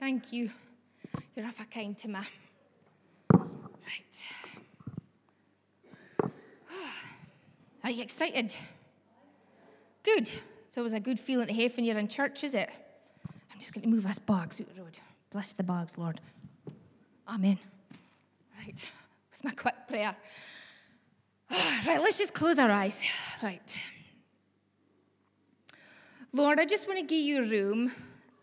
Thank you. You're awful kind to me. Right. Are you excited? Good. So it's always a good feeling to have when you're in church, is it? I'm just going to move us bags out the road. Bless the bags, Lord. Amen. Right. That's my quick prayer. Right, let's just close our eyes. Right. Lord, I just want to give you room.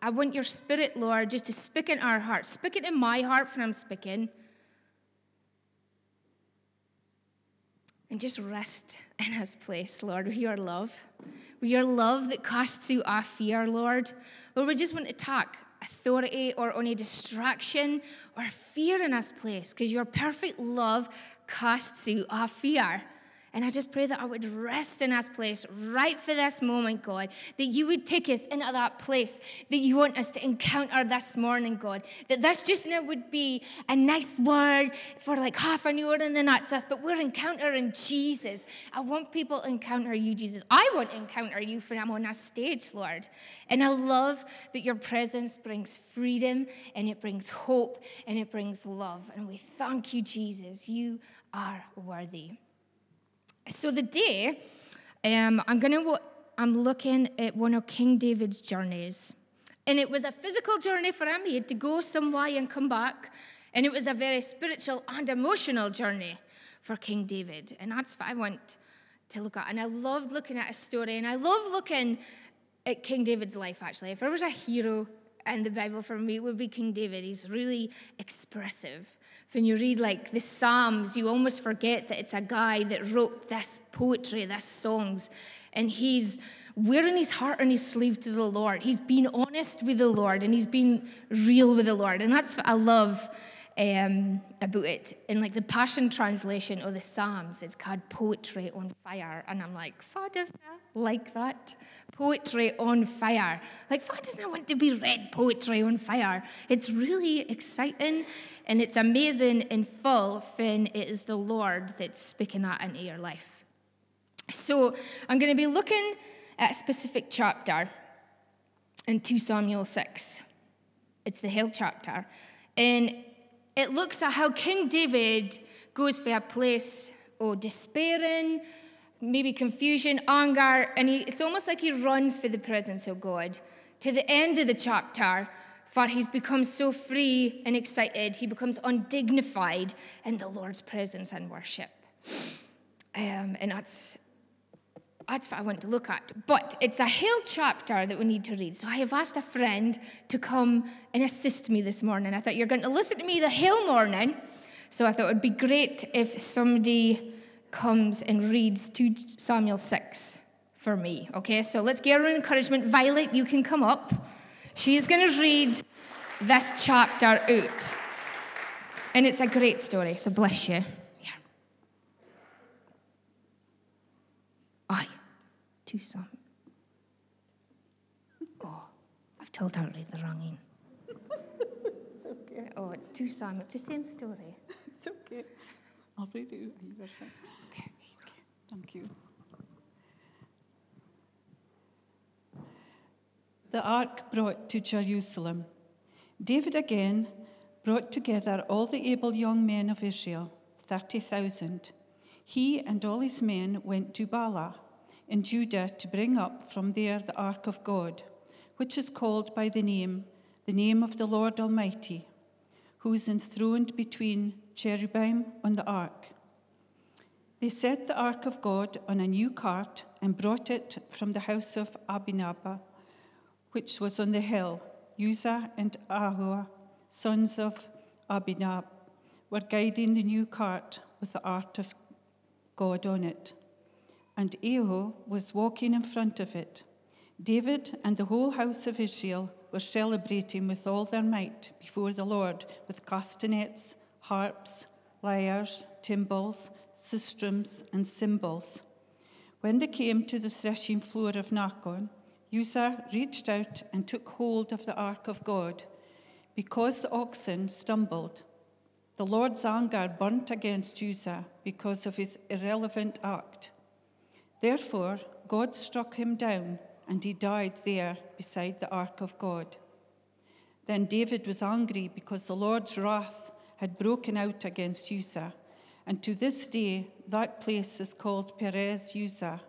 I want your spirit, Lord, just to speak in our hearts. Speak it in my heart when I'm speaking. And just rest in his place, Lord, with your love. With your love that casts out our fear, Lord. Lord, we just want to talk authority or any distraction or fear in this place because your perfect love casts out our fear. And I just pray that I would rest in this place right for this moment, God, that you would take us into that place that you want us to encounter this morning, God. That this just now would be a nice word for like half an hour and then that's us, but we're encountering Jesus. I want people to encounter you, Jesus. I want to encounter you when I'm on that stage, Lord. And I love that your presence brings freedom and it brings hope and it brings love. And we thank you, Jesus. You are worthy. So the day, um, I'm gonna. I'm looking at one of King David's journeys, and it was a physical journey for him. He had to go somewhere and come back, and it was a very spiritual and emotional journey for King David, and that's what I want to look at. And I loved looking at his story, and I love looking at King David's life. Actually, if there was a hero in the Bible for me, it would be King David. He's really expressive. When you read like the Psalms, you almost forget that it's a guy that wrote this poetry, this songs, and he's wearing his heart on his sleeve to the Lord. He's been honest with the Lord and he's been real with the Lord. And that's what I love um, about it. In like the Passion Translation of the Psalms, it's called Poetry on Fire. And I'm like, Fa doesn't like that? Poetry on fire. Like, Fa doesn't want to be read poetry on fire. It's really exciting and it's amazing and full when it is the Lord that's speaking that into your life. So I'm going to be looking at a specific chapter in 2 Samuel 6. It's the Hill chapter. And it looks at how King David goes for a place of despairing, maybe confusion, anger, and he, it's almost like he runs for the presence of God. To the end of the chapter, for he's become so free and excited, he becomes undignified in the Lord's presence and worship. Um, and that's, that's what I want to look at. But it's a whole chapter that we need to read. So I have asked a friend to come and assist me this morning. I thought you're going to listen to me the whole morning. So I thought it would be great if somebody comes and reads 2 Samuel 6 for me. Okay, so let's give her an encouragement. Violet, you can come up. She's going to read this chapter out. And it's a great story, so bless you. Yeah. Aye, two some. Oh, I've told her to read the wrong in. it's okay. Oh, it's two some. It's the same story. It's okay. I'll read it out. Okay. Thank you. The ark brought to Jerusalem. David again brought together all the able young men of Israel, 30,000. He and all his men went to Baalah in Judah to bring up from there the ark of God, which is called by the name, the name of the Lord Almighty, who is enthroned between cherubim on the ark. They set the ark of God on a new cart and brought it from the house of Abinadab, which was on the hill Uzzah and Ahio, sons of Abinab, were guiding the new cart with the ark of God on it. And Ahio was walking in front of it. David and the whole house of Israel were celebrating with all their might before the Lord with castanets, harps, lyres, timbrels, sistrums, and cymbals. When they came to the threshing floor of Nacon, Uzzah reached out and took hold of the ark of God. Because the oxen stumbled, the Lord's anger burnt against Uzzah because of his irrelevant act. Therefore, God struck him down, and he died there beside the ark of God. Then David was angry because the Lord's wrath had broken out against Uzzah, and to this day that place is called Perez Uzzah.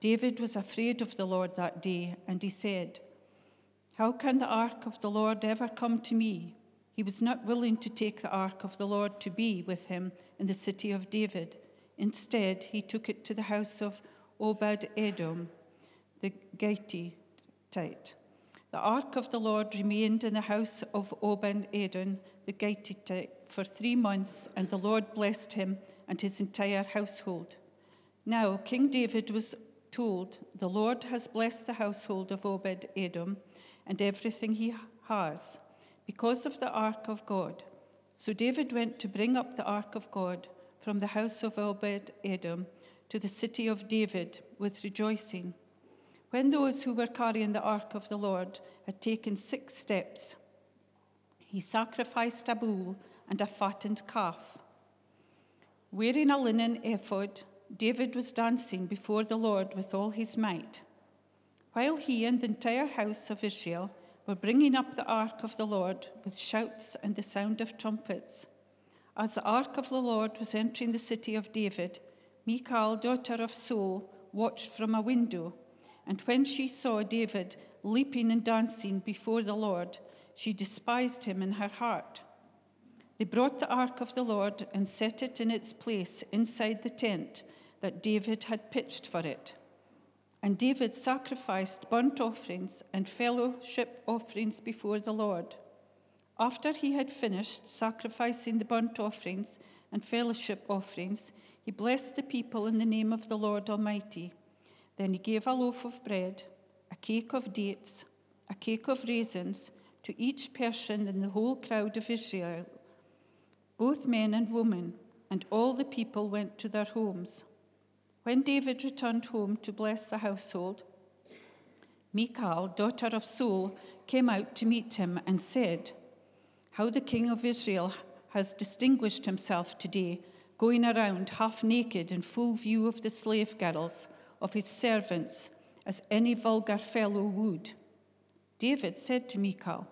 David was afraid of the Lord that day, and he said, How can the ark of the Lord ever come to me? He was not willing to take the ark of the Lord to be with him in the city of David. Instead, he took it to the house of Obed Edom, the Gittite. The ark of the Lord remained in the house of Obed Edom, the Gittite, for three months, and the Lord blessed him and his entire household. Now, King David was told, The Lord has blessed the household of Obed Edom and everything he has, because of the ark of God. So David went to bring up the ark of God from the house of Obed Edom to the city of David with rejoicing. When those who were carrying the ark of the Lord had taken six steps, he sacrificed a bull and a fattened calf. Wearing a linen ephod, David was dancing before the Lord with all his might. While he and the entire house of Israel were bringing up the ark of the Lord with shouts and the sound of trumpets. As the ark of the Lord was entering the city of David, Michal, daughter of Saul, watched from a window and when she saw David leaping and dancing before the Lord, she despised him in her heart. They brought the ark of the Lord and set it in its place inside the tent that David had pitched for it. And David sacrificed burnt offerings and fellowship offerings before the Lord. After he had finished sacrificing the burnt offerings and fellowship offerings, he blessed the people in the name of the Lord Almighty. Then he gave a loaf of bread, a cake of dates, a cake of raisins to each person in the whole crowd of Israel, both men and women, and all the people went to their homes. When David returned home to bless the household, Michal, daughter of Saul, came out to meet him and said, How the king of Israel has distinguished himself today, going around half naked in full view of the slave girls of his servants as any vulgar fellow would. David said to Michal,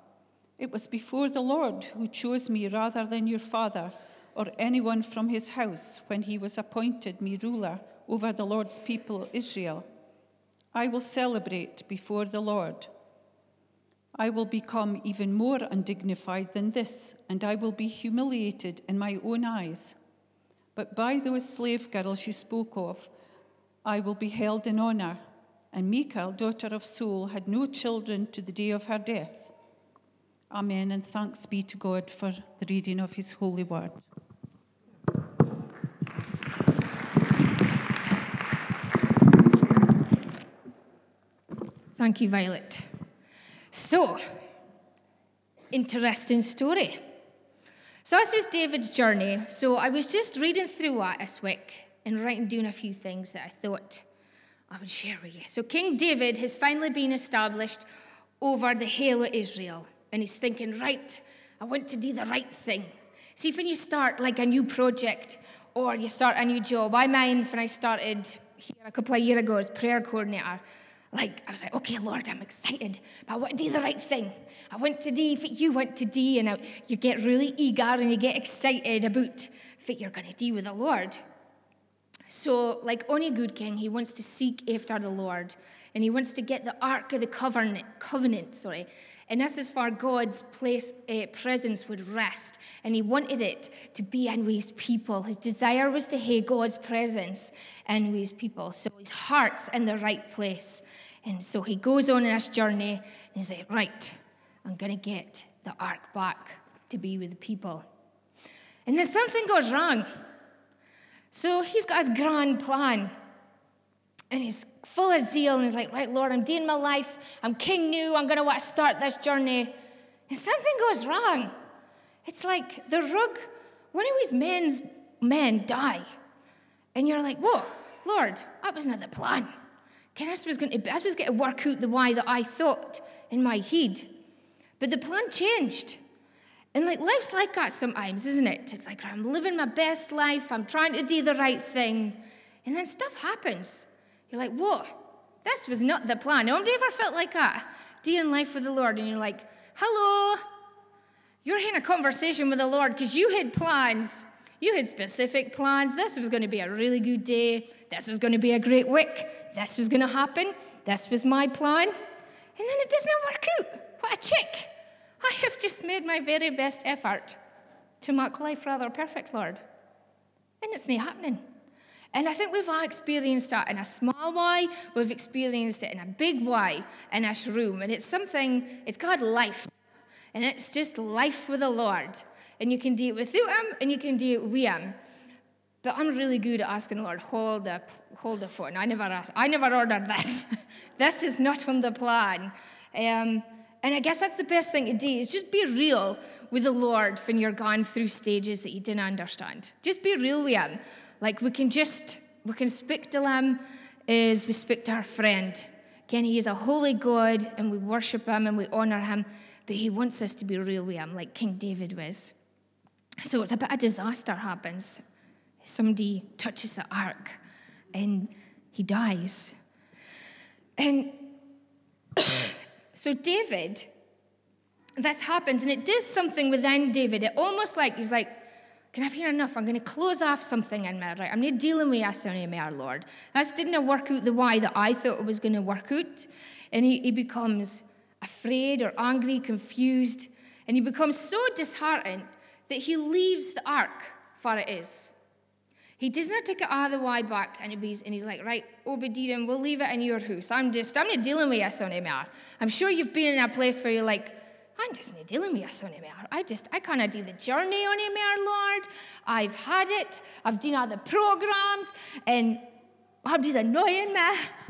It was before the Lord who chose me rather than your father or anyone from his house when he was appointed me ruler over the Lord's people Israel. I will celebrate before the Lord. I will become even more undignified than this, and I will be humiliated in my own eyes. But by those slave girls you spoke of, I will be held in honor. And Michal, daughter of Saul, had no children to the day of her death. Amen, and thanks be to God for the reading of his holy word. Thank you, Violet. So, interesting story. So, this was David's journey. So, I was just reading through it this week and writing down a few things that I thought I would share with you. So, King David has finally been established over the whole of Israel, and he's thinking, right, I want to do the right thing. See, when you start like a new project or you start a new job, I mind when I started here a couple of years ago as prayer coordinator, like I was like, okay, Lord, I'm excited, but I want to do the right thing. I want to do what you want to do, and I, you get really eager and you get excited about what you're going to do with the Lord. So, like any good king, he wants to seek after the Lord, and he wants to get the Ark of the Covenant, covenant sorry. And this is where God's place, uh, presence would rest. And he wanted it to be in with his people. His desire was to have God's presence in with his people. So his heart's in the right place. And so he goes on in this journey and he's like, right, I'm going to get the ark back to be with the people. And then something goes wrong. So he's got his grand plan. And he's full of zeal and he's like, right, Lord, I'm doing my life. I'm king new. I'm going to want to start this journey. And something goes wrong. It's like the rug, one of his men's men die. And you're like, whoa, Lord, that wasn't the plan. This was going to, was going to work out the why that I thought in my head. But the plan changed. And like life's like that sometimes, isn't it? It's like I'm living my best life, I'm trying to do the right thing, and then stuff happens. You're like, whoa, this was not the plan. Have you ever felt like that? Doing life with the Lord, and you're like, Hello. You're in a conversation with the Lord because you had plans. You had specific plans. This was going to be a really good day. This was going to be a great week. This was going to happen. This was my plan. And then it does not work out. What a chick. I have just made my very best effort to make life rather perfect, Lord. And it's not happening. And I think we've all experienced that in a small way, we've experienced it in a big way in this room. And it's something, it's called life. And it's just life with the Lord. And you can do it without Him and you can do it with Him. But I'm really good at asking the Lord, hold the, hold the phone. I never asked, I never ordered this. this is not on the plan. Um, and I guess that's the best thing to do is just be real with the Lord when you're going through stages that you didn't understand. Just be real with Him. Like we can just, we can speak to Him as we speak to our friend. Again, He is a holy God and we worship Him and we honor Him, but He wants us to be real with Him, like King David was. So it's a bit of disaster happens. Somebody touches the ark and he dies. And so David, this happens, and it does something within David. It almost like he's like, can I have enough? I'm going to close off something in me, right? I'm not dealing with this anymore, Lord. This didn't work out the way that I thought it was going to work out. And he, he becomes afraid or angry, confused, and he becomes so disheartened that he leaves the ark for it is. He does not take it all the way back and he's, and he's like, right, Obadiah, we'll leave it in your house. I'm just, I'm not dealing with this anymore. I'm sure you've been in a place where you're like, I'm just not dealing with this anymore. I just, I can't do the journey anymore, Lord. I've had it. I've done all the programs and I'm just annoying me.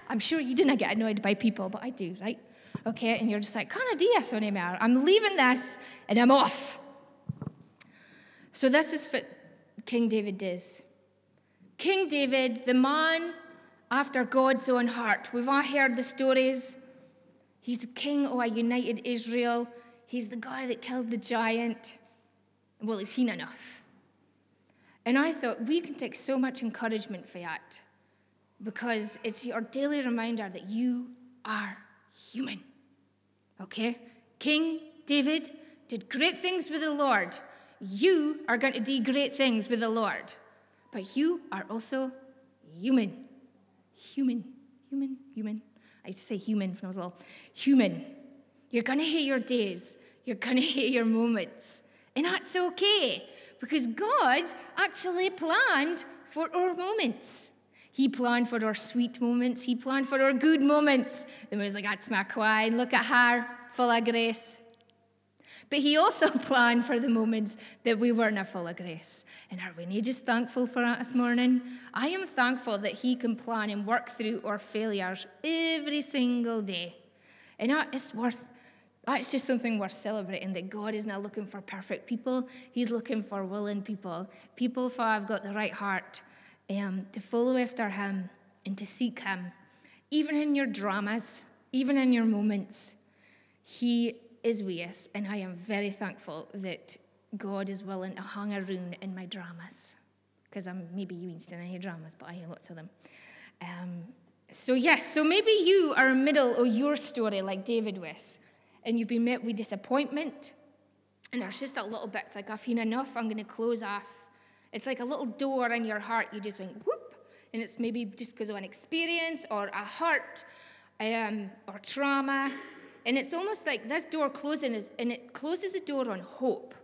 I'm sure you didn't get annoyed by people, but I do, right? Okay, and you're just like, can't do this anymore. I'm leaving this and I'm off. So this is what King David does. King David, the man after God's own heart. We've all heard the stories. He's the king of a united Israel. He's the guy that killed the giant. Well, is he enough? And I thought we can take so much encouragement for that because it's your daily reminder that you are human. Okay? King David did great things with the Lord. You are going to do great things with the Lord but you are also human. Human, human, human. I used to say human when I was little. Human. You're going to hate your days, you're going to hate your moments. And that's okay because God actually planned for our moments. He planned for our sweet moments. He planned for our good moments. The was like, that's my queen. Look at her, full of grace. But he also planned for the moments that we weren't full of grace. And are we not just thankful for that this morning? I am thankful that he can plan and work through our failures every single day. And that is worth that's just something worth celebrating that God is not looking for perfect people. He's looking for willing people. People who have got the right heart um, to follow after Him and to seek Him. Even in your dramas, even in your moments, He is with us, and I am very thankful that God is willing to hang around in my dramas. Because I'm maybe you ain't in dramas, but I hear lots of them. Um, so, yes, so maybe you are in middle of your story like David was, and you've been met with disappointment, and there's just a little bit, it's like, I've seen enough, I'm going to close off. It's like a little door in your heart, you just went whoop, and it's maybe just because of an experience or a hurt um, or trauma and it's almost like this door closing is, and it closes the door on hope.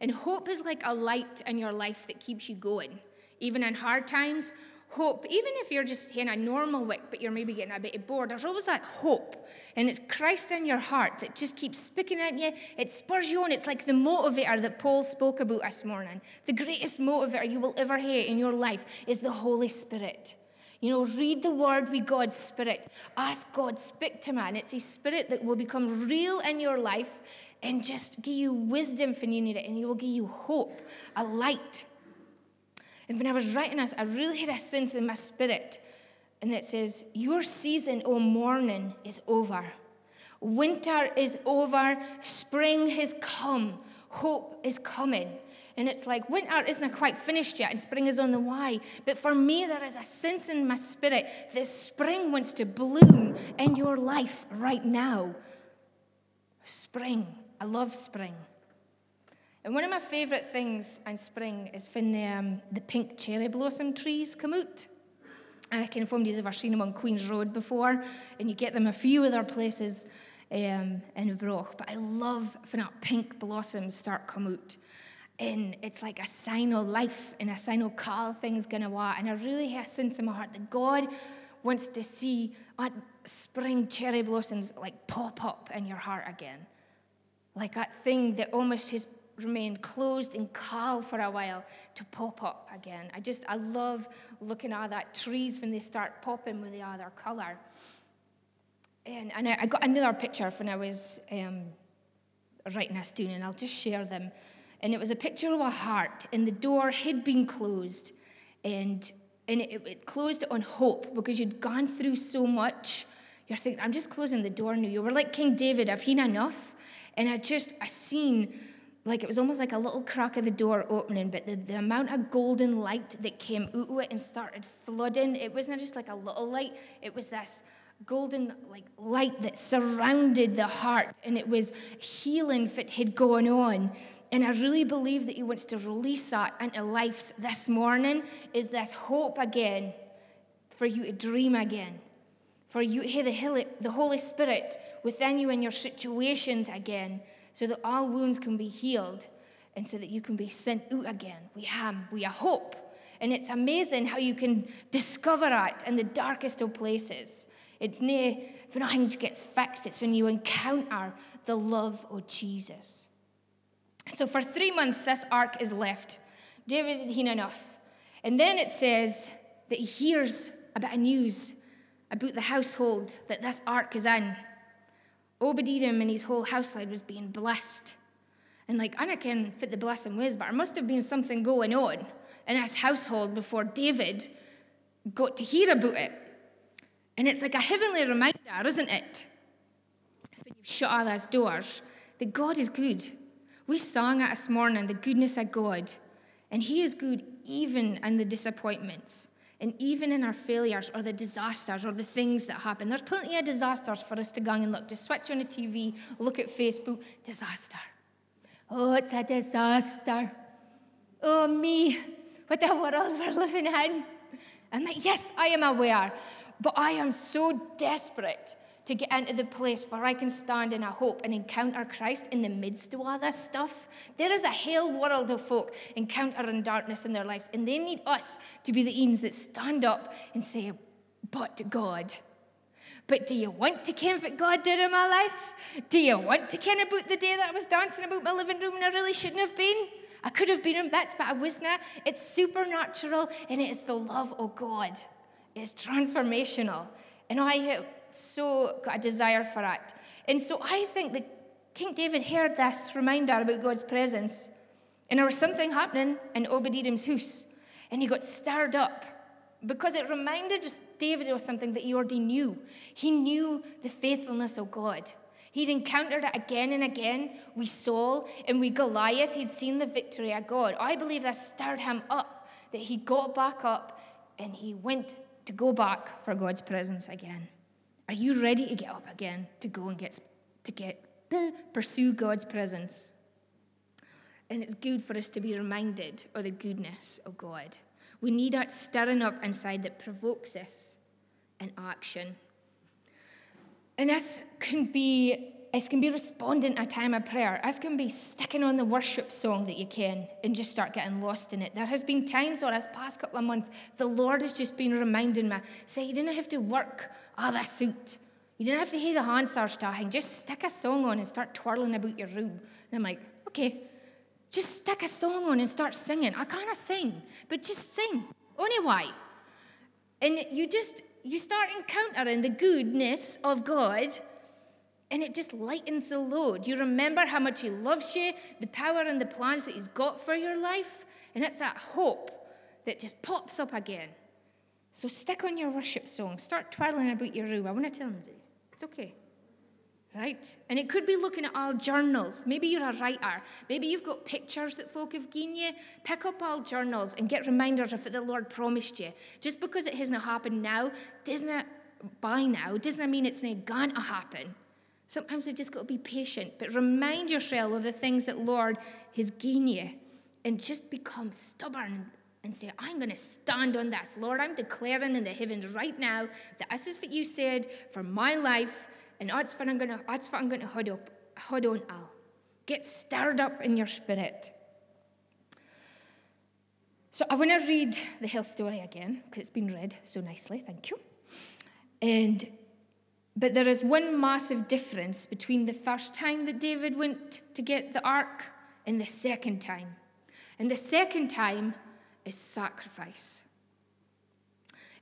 And hope is like a light in your life that keeps you going. Even in hard times, hope, even if you're just in a normal week, but you're maybe getting a bit bored, there's always that hope. And it's Christ in your heart that just keeps speaking at you. It spurs you on. It's like the motivator that Paul spoke about this morning. The greatest motivator you will ever hear in your life is the Holy Spirit. You know, read the word with God's Spirit. Ask God, speak to man. It's His Spirit that will become real in your life and just give you wisdom when you need it, and He will give you hope, a light. And when I was writing this, I really had a sense in my spirit, and it says, Your season, O morning, is over. Winter is over. Spring has come. Hope is coming. And it's like winter isn't quite finished yet and spring is on the way. But for me, there is a sense in my spirit that spring wants to bloom in your life right now. Spring. I love spring. And one of my favourite things in spring is when the, um, the pink cherry blossom trees come out. And I can if anybody's ever seen them on Queen's Road before, and you get them a few other places um, in Broch. But I love when that pink blossoms start come out. And it's like a sign of life and a sign of call things to wa. And I really have a sense in my heart that God wants to see that spring cherry blossoms like pop up in your heart again. Like that thing that almost has remained closed and calm for a while to pop up again. I just, I love looking at that trees when they start popping with the other colour. And, and I, I, got another picture when I was um, writing this down, and I'll just share them. And it was a picture of a heart, and the door had been closed, and, and it, it closed on hope because you'd gone through so much. You're thinking, I'm just closing the door now. You were like King David, I've seen enough. And I just, I seen like it was almost like a little crack of the door opening, but the, the amount of golden light that came out of it and started flooding, it wasn't just like a little light, it was this golden like light that surrounded the heart and it was healing that had gone on. And i really believe that he wants to release that into lives this morning is this hope again for you to dream again for you to hear the holy spirit within you in your situations again so that all wounds can be healed and so that you can be sent out again. We have, we have hope. And it's amazing how you can discover it in the darkest of places. It's near when nothing gets fixed, it's when you encounter the love of Jesus. So for three months, this ark is left. David had enough. And then it says that he hears a bit of news about the household that this ark is in. Obed-Edom and his whole household was being blessed. And like, can fit the blessing was, but there must have been something going on in his household before David got to hear about it. And it's like a heavenly reminder, isn't it? When you've shut all those doors, that God is good. We sang it this morning, the goodness of God. And He is good even in the disappointments. And even in our failures or the disasters or the things that happen, there's plenty of disasters for us to go and look. Just switch on the TV, look at Facebook, disaster. Oh, it's a disaster. Oh, me, what the world we're living in. I'm like, yes, I am aware, but I am so desperate to get into the place where I can stand in a hope and encounter Christ in the midst of all this stuff. There is a whole world of folk encountering darkness in their lives, and they need us to be the eens that stand up and say, But God. But do you want to ken what God did in my life? Do you want to ken about the day that I was dancing about my living room and I really shouldn't have been? I could have been in bits, but I wasn't. It's supernatural and it is the love of God. It's transformational. And I so got a desire for it. And so I think that King David heard this reminder about God's presence, and there was something happening in Obadiah's house, and he got stirred up because it reminded David of something that he already knew. He knew the faithfulness of God. He'd encountered it again and again. We Saul and we Goliath, he'd seen the victory of God. I believe that stirred him up, that he got back up and he went to go back for God's presence again. Are you ready to get up again to go and get to get pursue God's presence? And it's good for us to be reminded of the goodness of God. We need that stirring up inside that provokes us in action. And this can be this can be responding a time of prayer. This can be sticking on the worship song that you can and just start getting lost in it. There has been times or this past couple of months, the Lord has just been reminding me, say, you didn't have to work all that suit. You didn't have to hear the Hansard starting. Just stick a song on and start twirling about your room. And I'm like, okay, just stick a song on and start singing. I can't sing, but just sing. Only why? And you just, you start encountering the goodness of God and it just lightens the load. You remember how much He loves you, the power and the plans that He's got for your life, and it's that hope that just pops up again. So stick on your worship song, start twirling about your room. I want to tell them to. It's okay. Right? And it could be looking at all journals. Maybe you're a writer. Maybe you've got pictures that folk have given you. Pick up all journals and get reminders of what the Lord promised you. Just because it hasn't happened now, doesn't by now, doesn't mean it's not going to happen. Sometimes we've just got to be patient, but remind yourself of the things that Lord has given you and just become stubborn and say, I'm going to stand on this. Lord, I'm declaring in the heavens right now that this is what you said for my life, and that's what I'm going to, that's what I'm going to hold, up, hold on Al. Get stirred up in your spirit. So I want to read the health story again because it's been read so nicely. Thank you. And but there is one massive difference between the first time that David went to get the ark and the second time. And the second time is sacrifice.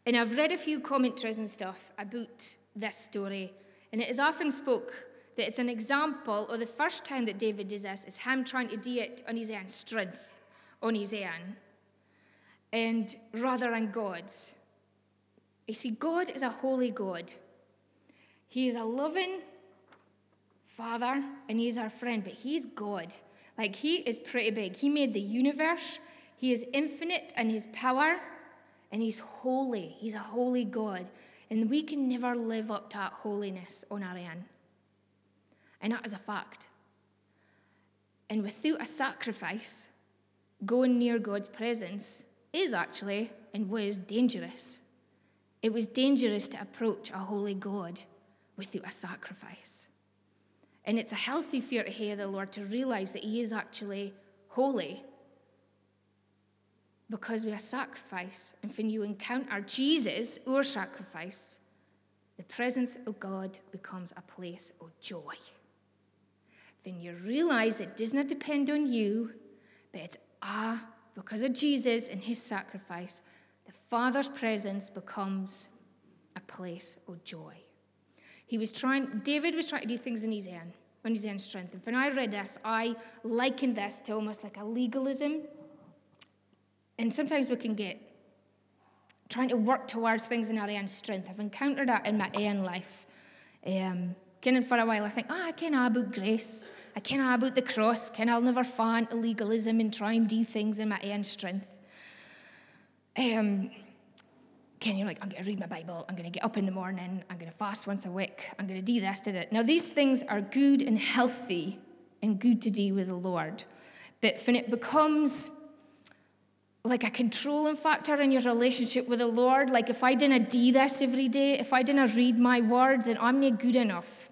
And I've read a few commentaries and stuff about this story, and it is often spoke that it's an example, or the first time that David does this is him trying to do it on his own strength, on his own, and rather than God's. You see, God is a holy God. He is a loving Father, and He is our friend, but He's God. Like, He is pretty big. He made the universe, He is infinite in His power, and He's holy. He's a holy God. And we can never live up to that holiness on our own. And that is a fact. And without a sacrifice, going near God's presence is actually and was dangerous. It was dangerous to approach a holy God without a sacrifice. And it's a healthy fear to hear the Lord to realize that He is actually holy because we are sacrifice. And when you encounter Jesus, our sacrifice, the presence of God becomes a place of joy. When you realize it does not depend on you, but it's ah, because of Jesus and his sacrifice, the Father's presence becomes a place of joy. He was trying, David was trying to do things in his own, on his own strength. And when I read this, I likened this to almost like a legalism. And sometimes we can get trying to work towards things in our own strength. I've encountered that in my own life. Um, kind for a while, I think, oh, I can about grace. I can about the cross. Can I'll never find legalism and try and do things in my own strength. Um, Ken, you're like, I'm going to read my Bible. I'm going to get up in the morning. I'm going to fast once a week. I'm going to do this, did that. Now, these things are good and healthy and good to do with the Lord. But when it becomes like a controlling factor in your relationship with the Lord, like if I didn't do this every day, if I didn't read my word, then I'm not good enough.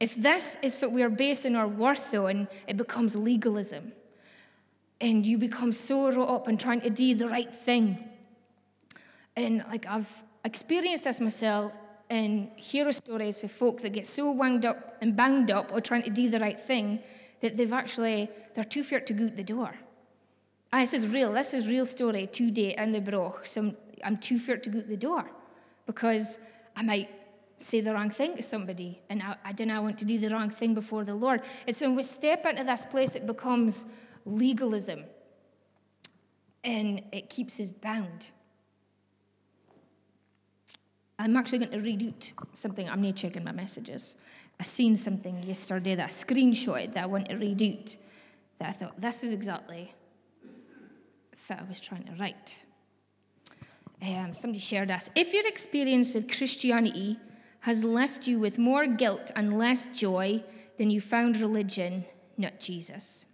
If this is what we're basing our worth on, it becomes legalism. And you become so wrought up in trying to do the right thing and like I've experienced this myself and hear stories of folk that get so wound up and bound up or trying to do the right thing that they've actually, they're too feared to go out the door. Ah, this is real. This is real story today in the broch. So I'm too feared to go out the door because I might say the wrong thing to somebody and I, I don't want to do the wrong thing before the Lord. So when we step into this place, it becomes legalism and it keeps us bound. I'm actually going to read out something. I'm not checking my messages. I seen something yesterday that I screenshot that I want to read out that I thought this is exactly what I was trying to write. Um, somebody shared us If your experience with Christianity has left you with more guilt and less joy than you found religion, not Jesus.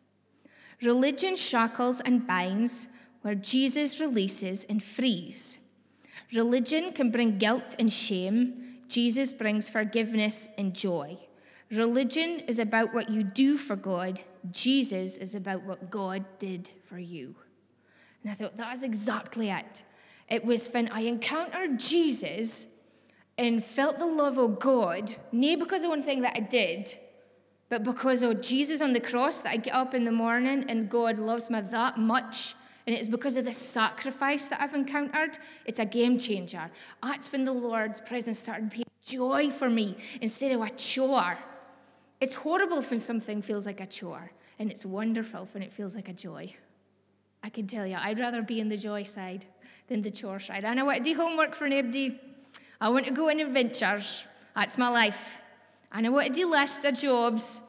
Religion shackles and binds, where Jesus releases and frees. Religion can bring guilt and shame. Jesus brings forgiveness and joy. Religion is about what you do for God. Jesus is about what God did for you. And I thought, that is exactly it. It was when I encountered Jesus and felt the love of God, not because of one thing that I did, but because of Jesus on the cross that I get up in the morning and God loves me that much and it's because of the sacrifice that I've encountered. It's a game changer. That's when the Lord's presence started being joy for me instead of a chore. It's horrible when something feels like a chore, and it's wonderful when it feels like a joy. I can tell you, I'd rather be in the joy side than the chore side. And I want to do homework for nobody. I want to go on adventures. That's my life. And I want to do lists of jobs.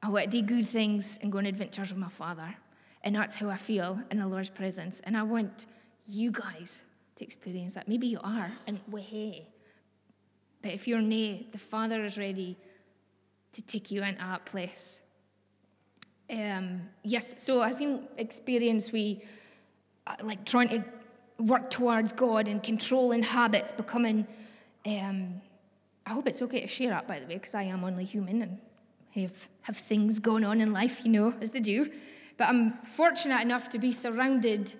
I want to do good things and go on adventures with my father. And that's how I feel in the Lord's presence. And I want you guys to experience that. Maybe you are, and we're. But if you're nay, the Father is ready to take you into that place. Um, yes, so I've been experienced we uh, like trying to work towards God and controlling habits, becoming. Um, I hope it's okay to share that, by the way, because I am only human and have have things going on in life, you know, as they do. But I'm fortunate enough to be surrounded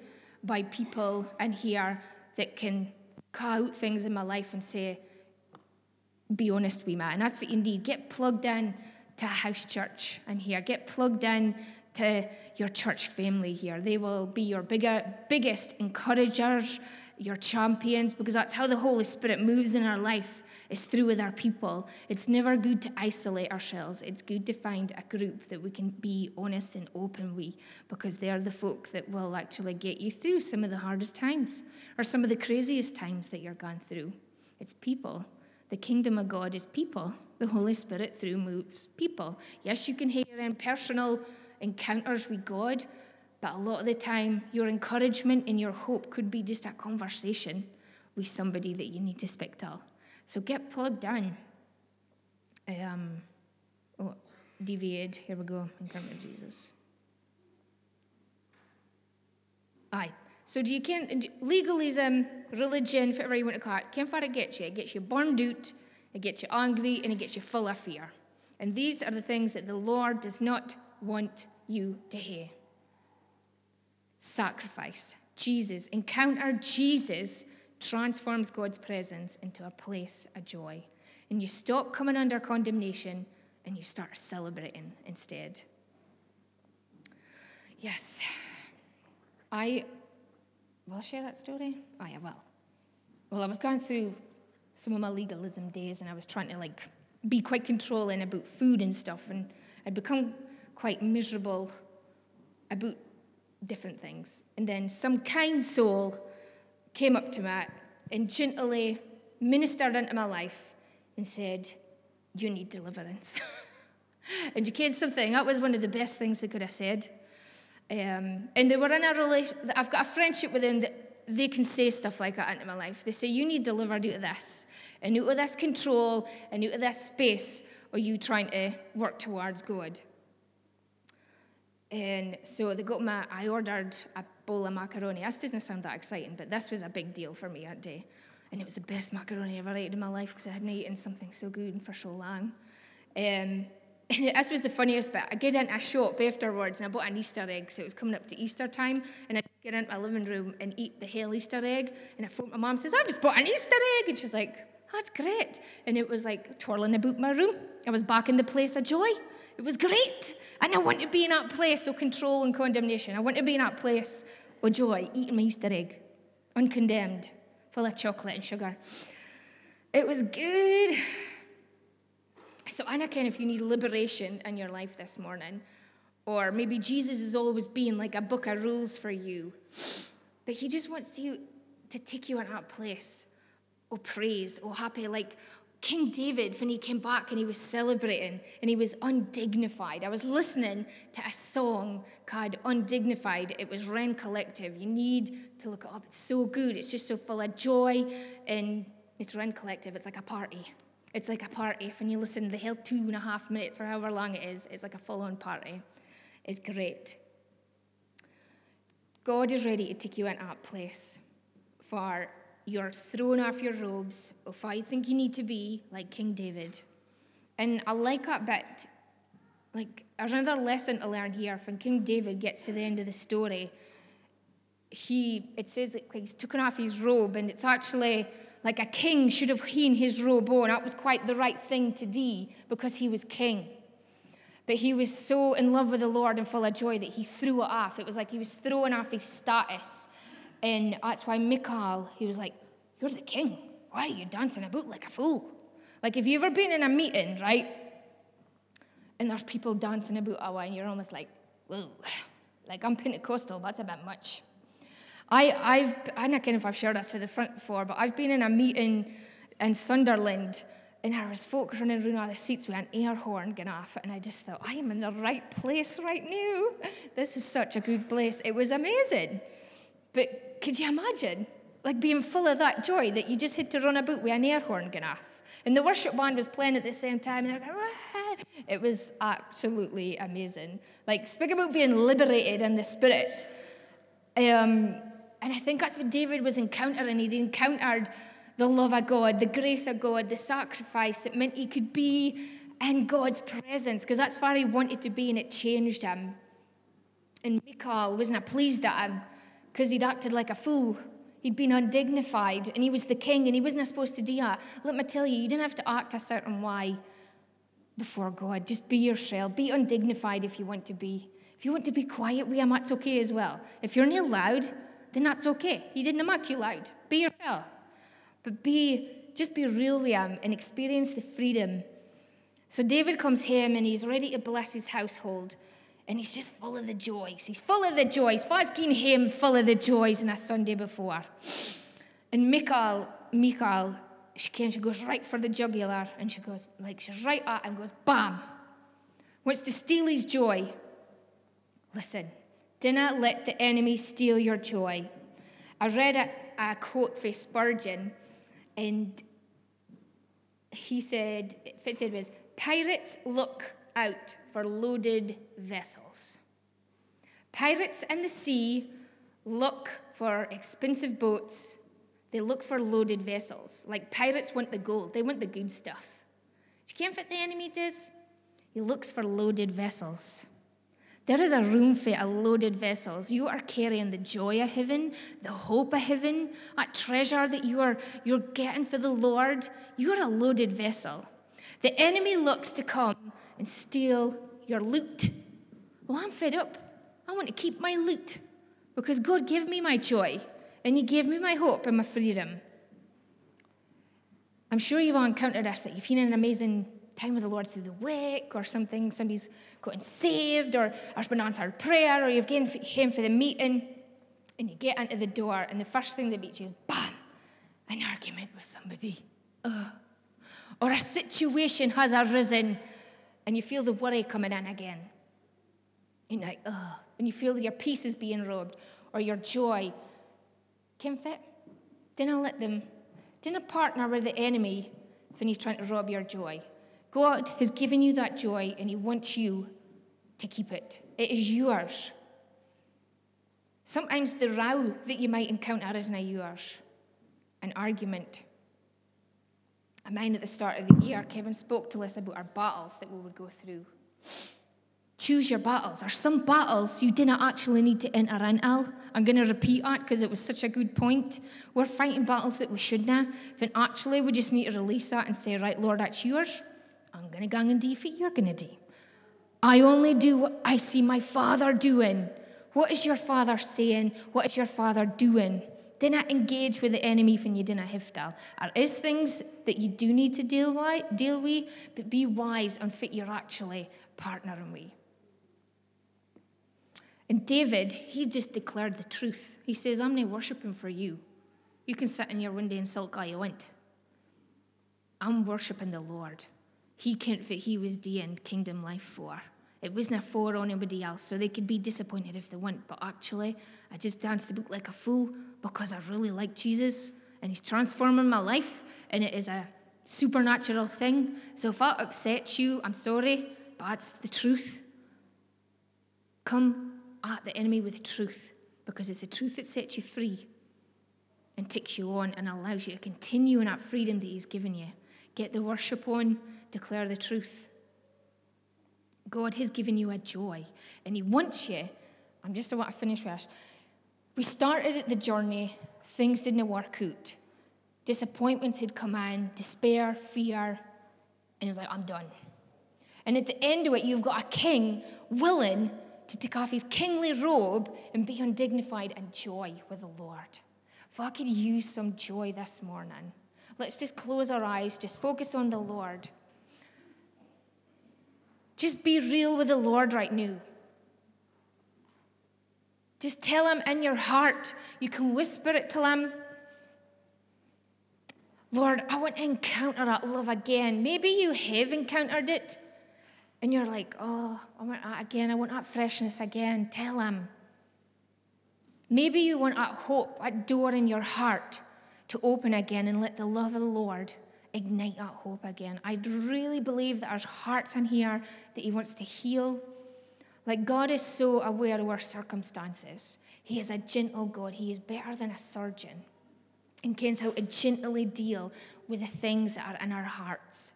by people and here that can call out things in my life and say, be honest with me. And that's what you need. Get plugged in to a house church and here. Get plugged in to your church family here. They will be your bigger, biggest encouragers, your champions, because that's how the Holy Spirit moves in our life. It's through with our people. It's never good to isolate ourselves. It's good to find a group that we can be honest and open with, because they're the folk that will actually get you through some of the hardest times or some of the craziest times that you're gone through. It's people. The kingdom of God is people. The Holy Spirit through moves people. Yes, you can hear in personal encounters with God, but a lot of the time, your encouragement and your hope could be just a conversation with somebody that you need to speak to. So get plugged in. Um, oh, deviated. Here we go. Encounter Jesus. Aye. So do you can legalism, religion, whatever you want to call it, can far it gets you? It gets you burned out, it gets you angry, and it gets you full of fear. And these are the things that the Lord does not want you to hear. Sacrifice. Jesus. Encounter Jesus transforms God's presence into a place of joy. And you stop coming under condemnation and you start celebrating instead. Yes. I will I share that story? Oh yeah, well. Well, I was going through some of my legalism days and I was trying to like be quite controlling about food and stuff and I'd become quite miserable about different things. And then some kind soul came up to me and gently ministered into my life and said, You need deliverance. and you can't something. That was one of the best things they could have said. Um, and they were in a relation. I've got a friendship with them that they can say stuff like that into my life. They say, You need delivered out of this, and out of this control, and out of this space, are you trying to work towards God? And so they got my, I ordered a bowl of macaroni. This doesn't sound that exciting, but this was a big deal for me that day. And it was the best macaroni I ever ate in my life because I hadn't eaten something so good for so long. Um, this was the funniest bit. I get into a shop afterwards and I bought an Easter egg, so it was coming up to Easter time, and I get into my living room and eat the hell Easter egg. And I phone my mom says, I've just bought an Easter egg, and she's like, That's great. And it was like twirling about my room. I was back in the place of joy. It was great. And I want to be in that place of control and condemnation. I want to be in that place of joy, eating my Easter egg, uncondemned, full of chocolate and sugar. It was good. So, Anna, kind if you need liberation in your life this morning, or maybe Jesus has always been like a book of rules for you, but he just wants you to take you in that place of praise, or happy, like, King David, when he came back and he was celebrating and he was undignified, I was listening to a song called Undignified. It was Rend Collective. You need to look it up. It's so good. It's just so full of joy. And it's Rend Collective. It's like a party. It's like a party. When you listen the whole two and a half minutes or however long it is, it's like a full on party. It's great. God is ready to take you into that place for you're thrown off your robes of I think you need to be like King David. And I like that bit. Like, there's another lesson to learn here. When King David gets to the end of the story, he it says that like, he's taken off his robe, and it's actually like a king should have heen his robe on. That was quite the right thing to do because he was king. But he was so in love with the Lord and full of joy that he threw it off. It was like he was throwing off his status and that's why Michal, he was like, You're the king. Why are you dancing about like a fool? Like, have you ever been in a meeting, right? And there's people dancing about a and you're almost like, Whoa, like I'm Pentecostal, that's a bit much. I, I've, I don't know if I've shared this for the front before, but I've been in a meeting in Sunderland and there was folk running around the seats with an air horn going off, and I just thought, I am in the right place right now. This is such a good place. It was amazing. But could you imagine, like being full of that joy that you just had to run about with an air horn going off? And the worship band was playing at the same time, and going, it was absolutely amazing. Like, speak about being liberated in the spirit. Um, and I think that's what David was encountering. He'd encountered the love of God, the grace of God, the sacrifice that meant he could be in God's presence, because that's where he wanted to be, and it changed him. And Michal wasn't pleased at him because he'd acted like a fool. He'd been undignified, and he was the king, and he wasn't supposed to do that. Let me tell you, you didn't have to act a certain way before God. Just be yourself. Be undignified if you want to be. If you want to be quiet with him, that's okay as well. If you're not loud, then that's okay. He didn't make you loud. Be yourself. But be just be real with him and experience the freedom. So David comes home and he's ready to bless his household. And he's just full of the joys. He's full of the joys. Father's getting him full of the joys in a Sunday before. And Michal, Michal, she came, she goes right for the jugular, and she goes, like, she's right at him, goes, bam. Wants to steal his joy. Listen, do not let the enemy steal your joy. I read a, a quote from Spurgeon, and he said, it said was, pirates look out for loaded vessels. Pirates in the sea look for expensive boats. They look for loaded vessels. Like pirates want the gold, they want the good stuff. Do you can't fit the enemy does? He looks for loaded vessels. There is a room for a loaded vessels. You are carrying the joy of heaven, the hope of heaven, a treasure that you are you're getting for the Lord. You're a loaded vessel. The enemy looks to come and steal your loot. Well, I'm fed up. I want to keep my loot because God gave me my joy and He gave me my hope and my freedom. I'm sure you've all encountered this that you've in an amazing time with the Lord through the week or something, somebody's gotten saved or there's been answered prayer or you've gone home for the meeting and you get into the door and the first thing that meets you is bam, an argument with somebody. Ugh. Or a situation has arisen and you feel the worry coming in again. And you're like, ugh. And you feel your peace is being robbed or your joy. Can fit? Didn't let them, didn't partner with the enemy when he's trying to rob your joy. God has given you that joy and he wants you to keep it. It is yours. Sometimes the row that you might encounter isn't yours. An argument, I mind at the start of the year, Kevin spoke to us about our battles that we would go through. Choose your battles. Are some battles you didn't actually need to enter in, Al? I'm going to repeat that because it was such a good point. We're fighting battles that we shouldn't. Then actually, we just need to release that and say, right, Lord, that's yours. I'm to gang and defeat you're to do. I only do what I see my Father doing. What is your Father saying? What is your Father doing? Do not engage with the enemy when you dinna have to. There is things that you do need to deal with, deal with, but be wise and fit you're actually partnering with. And David, he just declared the truth. He says, I'm not worshiping for you. You can sit in your window and sulk all you want. I'm worshiping the Lord. He can't fit he was doing kingdom life for. It wasn't for anybody else, so they could be disappointed if they went. But actually, I just danced about like a fool because I really like Jesus and He's transforming my life, and it is a supernatural thing. So if that upsets you, I'm sorry, but that's the truth. Come at the enemy with truth because it's the truth that sets you free and takes you on and allows you to continue in that freedom that He's given you. Get the worship on, declare the truth. God has given you a joy, and He wants you. I'm just about to finish with We started at the journey, things didn't work out. Disappointments had come in, despair, fear, and it was like, I'm done. And at the end of it, you've got a king willing to take off his kingly robe and be undignified and joy with the Lord. If I could use some joy this morning, let's just close our eyes, just focus on the Lord. Just be real with the Lord right now. Just tell Him in your heart. You can whisper it to Him. Lord, I want to encounter that love again. Maybe you have encountered it and you're like, oh, I want that again. I want that freshness again. Tell Him. Maybe you want that hope, that door in your heart to open again and let the love of the Lord ignite that hope again. I really believe that there's hearts in here, that He wants to heal. Like God is so aware of our circumstances. He is a gentle God. He is better than a surgeon and knows how to gently deal with the things that are in our hearts.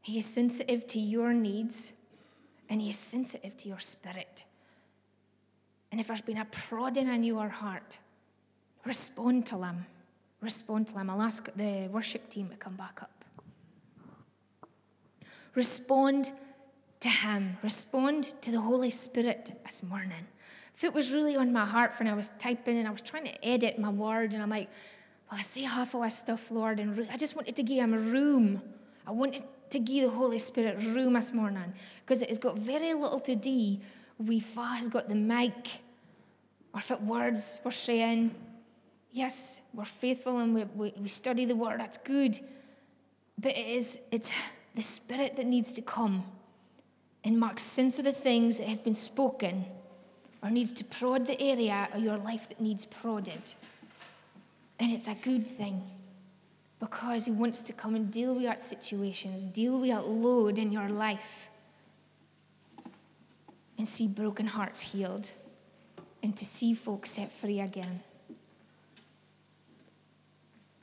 He is sensitive to your needs and He is sensitive to your spirit. And if there's been a prodding in your heart, respond to Him. Respond to Him. I'll ask the worship team to come back up. Respond to Him. Respond to the Holy Spirit this morning. If it was really on my heart when I was typing and I was trying to edit my word, and I'm like, well, I say half of this stuff, Lord, and I just wanted to give Him a room. I wanted to give the Holy Spirit room this morning because it has got very little to do with has got the mic or if it words we're saying. Yes, we're faithful and we, we, we study the word, that's good. But it is it's the Spirit that needs to come and make sense of the things that have been spoken or needs to prod the area of your life that needs prodded. And it's a good thing because He wants to come and deal with our situations, deal with our load in your life, and see broken hearts healed, and to see folks set free again.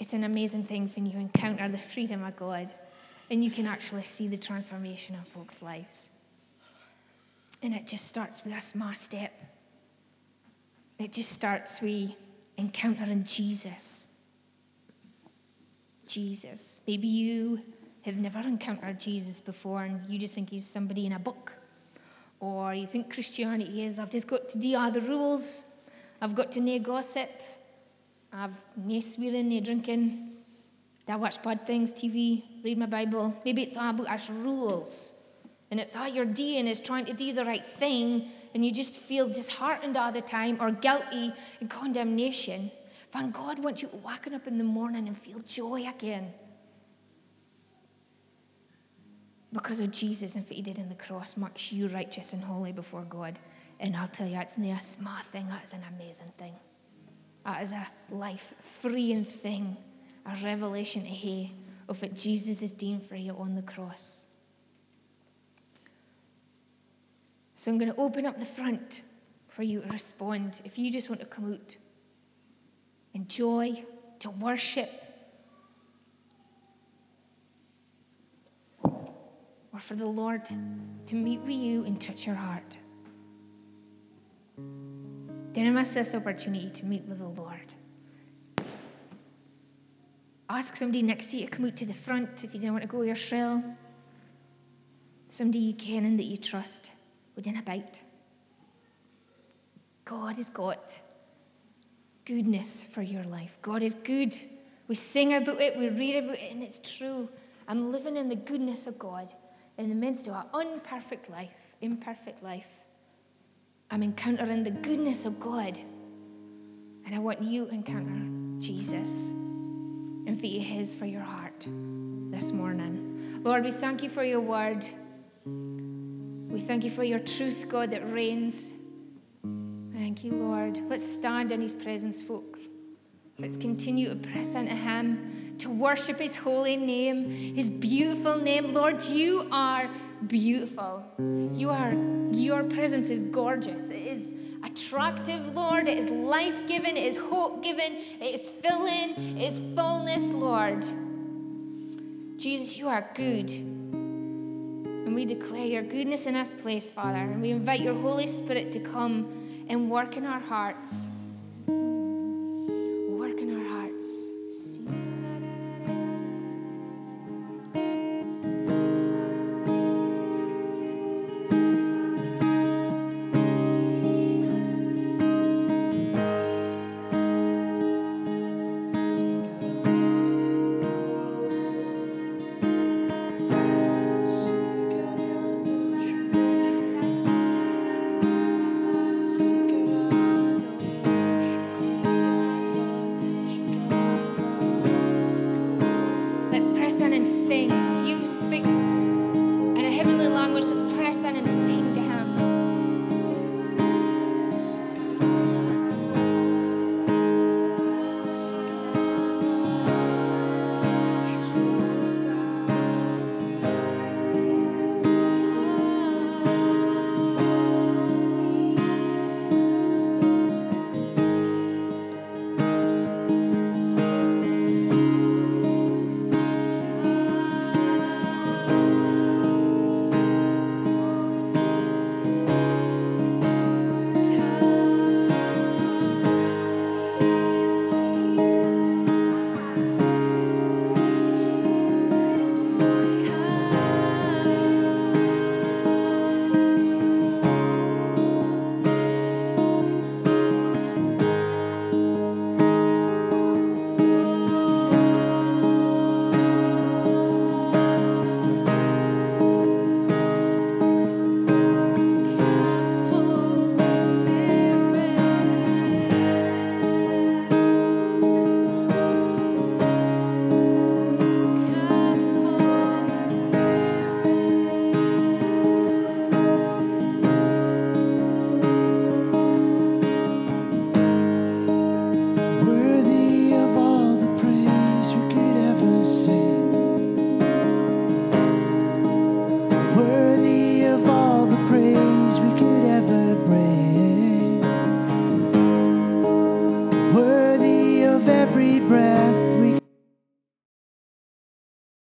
It's an amazing thing when you encounter the freedom of God and you can actually see the transformation of folks' lives. And it just starts with a small step. It just starts with encountering Jesus. Jesus. Maybe you have never encountered Jesus before and you just think he's somebody in a book. Or you think Christianity is, I've just got to do all the rules, I've got to no gossip, I've no swearing, no drinking, I watch bad things, TV, read my Bible. Maybe it's all about us rules. And it's all you're doing is trying to do the right thing, and you just feel disheartened all the time or guilty and condemnation. Van God wants you waken up in the morning and feel joy again. Because of Jesus and what he did in the cross makes you righteous and holy before God. And I'll tell you, it's not a small thing, is an amazing thing. Uh, that is a life freeing thing, a revelation to hear of what Jesus is doing for you on the cross. So I'm going to open up the front for you to respond. If you just want to come out and joy, to worship, or for the Lord to meet with you and touch your heart. Don't miss this opportunity to meet with the Lord. Ask somebody next to you to come out to the front if you don't want to go your yourself. Somebody you can and that you trust within a bite. God has got goodness for your life. God is good. We sing about it, we read about it, and it's true. I'm living in the goodness of God in the midst of an unperfect life, imperfect life. I'm encountering the goodness of God. And I want you to encounter Jesus and be His for your heart this morning. Lord, we thank you for your word. We thank you for your truth, God, that reigns Thank you, Lord. Let's stand in His presence, folk. Let's continue to press into Him, to worship His holy name, His beautiful name. Lord, you are beautiful. You are, your presence is gorgeous. It is attractive, Lord. It is life giving. It is hope giving. It is filling. It is fullness, Lord. Jesus, you are good. And we declare your goodness in this place, Father. And we invite your Holy Spirit to come and work in our hearts.